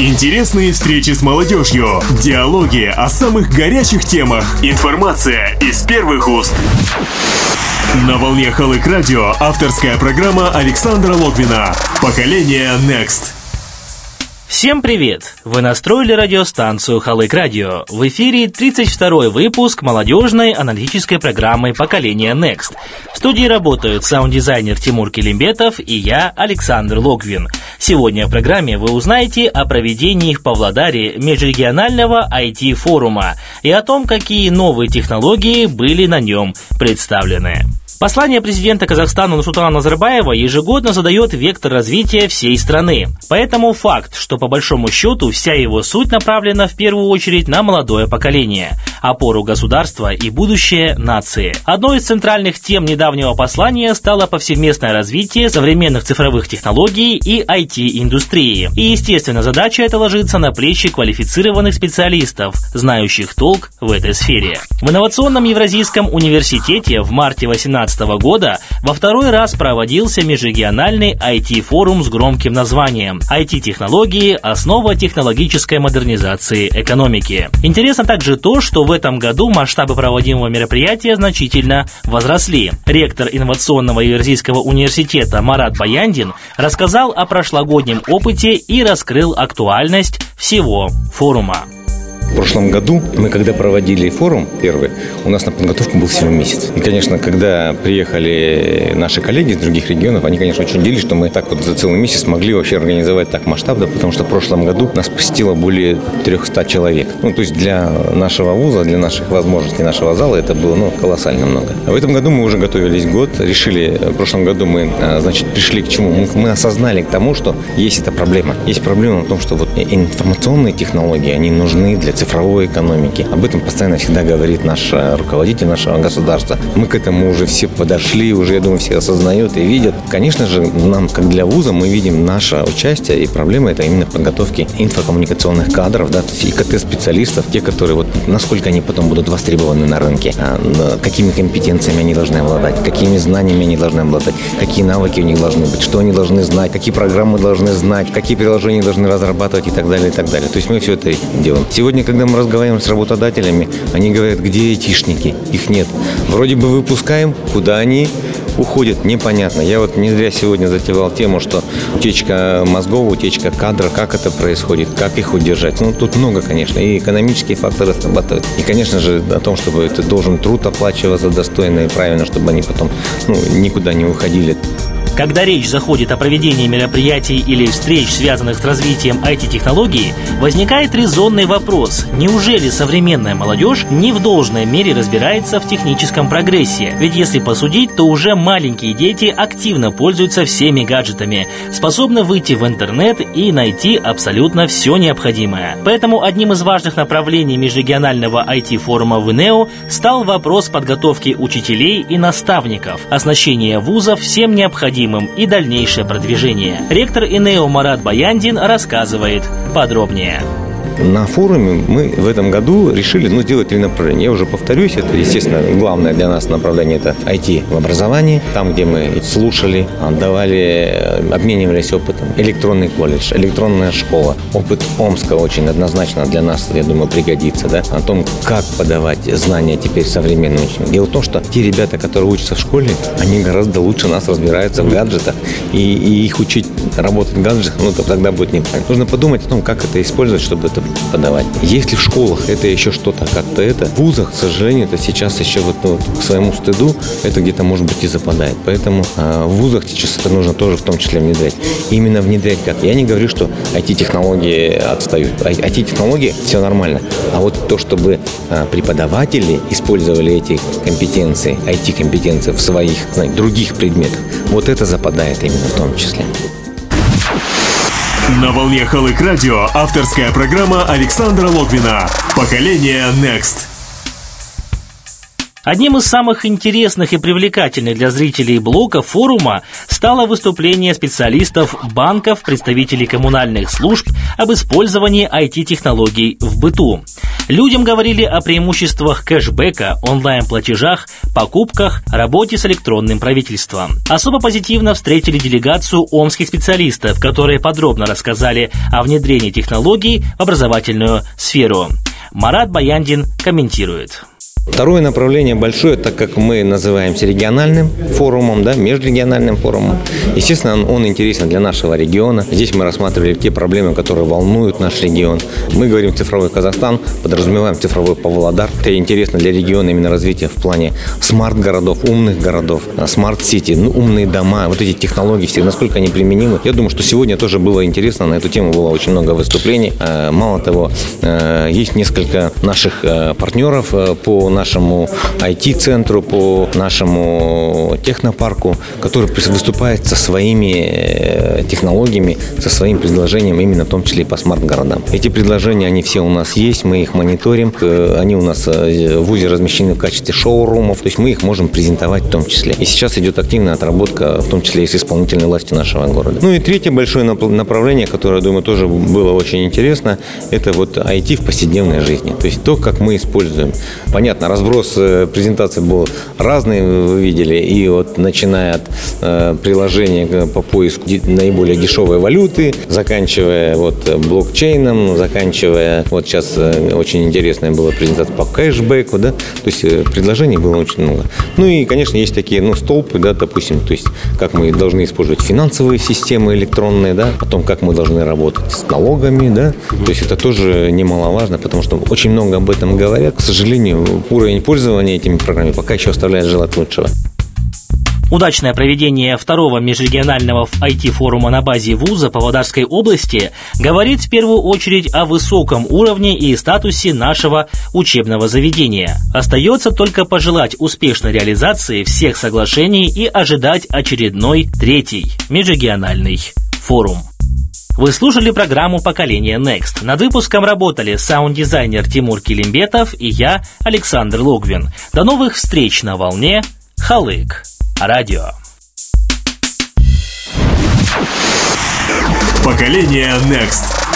Интересные встречи с молодежью, диалоги о самых горячих темах, информация из первых уст. На волне Халык Радио авторская программа Александра Логвина «Поколение Next». Всем привет! Вы настроили радиостанцию Халык Радио. В эфире 32-й выпуск молодежной аналитической программы «Поколение Next». В студии работают саунд-дизайнер Тимур Келимбетов и я, Александр Логвин. Сегодня в программе вы узнаете о проведении в Павлодаре межрегионального IT-форума и о том, какие новые технологии были на нем представлены. Послание президента Казахстана Нурсултана Назарбаева ежегодно задает вектор развития всей страны. Поэтому факт, что по большому счету вся его суть направлена в первую очередь на молодое поколение, опору государства и будущее нации. Одной из центральных тем недавнего послания стало повсеместное развитие современных цифровых технологий и IT-индустрии. И, естественно, задача эта ложится на плечи квалифицированных специалистов, знающих толк в этой сфере. В инновационном Евразийском университете в марте 18 2015 года во второй раз проводился межрегиональный IT-форум с громким названием «IT-технологии. Основа технологической модернизации экономики». Интересно также то, что в этом году масштабы проводимого мероприятия значительно возросли. Ректор инновационного Евразийского университета Марат Баяндин рассказал о прошлогоднем опыте и раскрыл актуальность всего форума. В прошлом году мы, когда проводили форум первый, у нас на подготовку был всего месяц. И, конечно, когда приехали наши коллеги из других регионов, они, конечно, очень удивились, что мы так вот за целый месяц смогли вообще организовать так масштабно, потому что в прошлом году нас посетило более 300 человек. Ну, то есть для нашего вуза, для наших возможностей нашего зала это было, ну, колоссально много. А в этом году мы уже готовились год, решили, в прошлом году мы, а, значит, пришли к чему? Мы, мы осознали к тому, что есть эта проблема. Есть проблема в том, что вот информационные технологии, они нужны для цифровой экономики. Об этом постоянно всегда говорит наш э, руководитель нашего государства. Мы к этому уже все подошли, уже, я думаю, все осознают и видят. Конечно же, нам, как для вуза, мы видим наше участие, и проблема это именно в подготовке инфокоммуникационных кадров, да, ИКТ-специалистов, те, которые вот, насколько они потом будут востребованы на рынке, а, какими компетенциями они должны обладать, какими знаниями они должны обладать, какие навыки у них должны быть, что они должны знать, какие программы должны знать, какие приложения должны разрабатывать и так далее, и так далее. То есть мы все это делаем. Сегодня, когда мы разговариваем с работодателями, они говорят, где айтишники? Их нет. Вроде бы выпускаем, куда они уходят, непонятно. Я вот не зря сегодня затевал тему, что утечка мозгов, утечка кадров, как это происходит, как их удержать. Ну, тут много, конечно, и экономические факторы срабатывают. И, конечно же, о том, чтобы это должен труд оплачиваться достойно и правильно, чтобы они потом ну, никуда не уходили. Когда речь заходит о проведении мероприятий или встреч, связанных с развитием IT-технологий, возникает резонный вопрос. Неужели современная молодежь не в должной мере разбирается в техническом прогрессе? Ведь если посудить, то уже маленькие дети активно пользуются всеми гаджетами, способны выйти в интернет и найти абсолютно все необходимое. Поэтому одним из важных направлений межрегионального IT-форума в ИНЕО стал вопрос подготовки учителей и наставников, оснащения вузов всем необходимым необходимым и дальнейшее продвижение. Ректор ИНЕО Марат Баяндин рассказывает подробнее. На форуме мы в этом году решили ну, сделать три направления. Я уже повторюсь, это, естественно, главное для нас направление – это IT в образовании, там, где мы слушали, давали, обменивались опытом. Электронный колледж, электронная школа. Опыт Омска очень однозначно для нас, я думаю, пригодится. Да? О том, как подавать знания теперь современным ученикам. Дело в том, что те ребята, которые учатся в школе, они гораздо лучше нас разбираются в гаджетах. И, и их учить работать в гаджетах, ну, то тогда будет неправильно. Нужно подумать о том, как это использовать, чтобы это подавать. Если в школах это еще что-то как-то это, в вузах, к сожалению, это сейчас еще вот, ну, вот к своему стыду это где-то может быть и западает. Поэтому э, в вузах сейчас это нужно тоже в том числе внедрять. Именно внедрять как? Я не говорю, что IT-технологии отстают. IT-технологии все нормально. А вот то, чтобы э, преподаватели использовали эти компетенции, IT-компетенции в своих знаете, других предметах, вот это западает именно в том числе. На волне Халык Радио авторская программа Александра Логвина «Поколение Next». Одним из самых интересных и привлекательных для зрителей блоков форума стало выступление специалистов банков, представителей коммунальных служб об использовании IT-технологий в быту. Людям говорили о преимуществах кэшбэка, онлайн-платежах, покупках, работе с электронным правительством. Особо позитивно встретили делегацию омских специалистов, которые подробно рассказали о внедрении технологий в образовательную сферу. Марат Баяндин комментирует. Второе направление большое, так как мы называемся региональным форумом, да, межрегиональным форумом. Естественно, он, он интересен для нашего региона. Здесь мы рассматривали те проблемы, которые волнуют наш регион. Мы говорим цифровой Казахстан, подразумеваем цифровой Павлодар. Это интересно для региона именно развитие в плане smart-городов, умных городов, smart city, ну, умные дома, вот эти технологии все, насколько они применимы. Я думаю, что сегодня тоже было интересно, на эту тему было очень много выступлений. Э, мало того, э, есть несколько наших э, партнеров по нашему IT-центру, по нашему технопарку, который выступает со своими э, технологиями, со своим предложением именно в том числе и по смарт-городам. Эти предложения, они все у нас есть, мы их мониторим, они у нас э, в ВУЗе размещены в качестве шоурумов, то есть мы их можем презентовать в том числе. И сейчас идет активная отработка, в том числе и с исполнительной властью нашего города. Ну и третье большое направление, которое, думаю, тоже было очень интересно, это вот IT в повседневной жизни. То есть то, как мы используем. Понятно, разброс э, презентации был разный, вы видели, и вот начиная от э, приложения по поиску наиболее дешевой валюты, заканчивая вот блокчейном, заканчивая, вот сейчас э, очень интересная была презентация по кэшбэку, да, то есть э, предложений было очень много. Ну и, конечно, есть такие, ну, столпы, да, допустим, то есть как мы должны использовать финансовые системы электронные, да, о том, как мы должны работать с налогами, да, то есть это тоже немаловажно, потому что очень много об этом говорят. К сожалению, уровень пользования этими программами пока еще оставляет желать лучшего. Удачное проведение второго межрегионального IT-форума на базе вуза Павлодарской области говорит в первую очередь о высоком уровне и статусе нашего учебного заведения. Остается только пожелать успешной реализации всех соглашений и ожидать очередной третий межрегиональный форум. Вы слушали программу «Поколение Next». Над выпуском работали саунд-дизайнер Тимур Килимбетов и я, Александр Логвин. До новых встреч на волне «Халык». Радио. Поколение Next.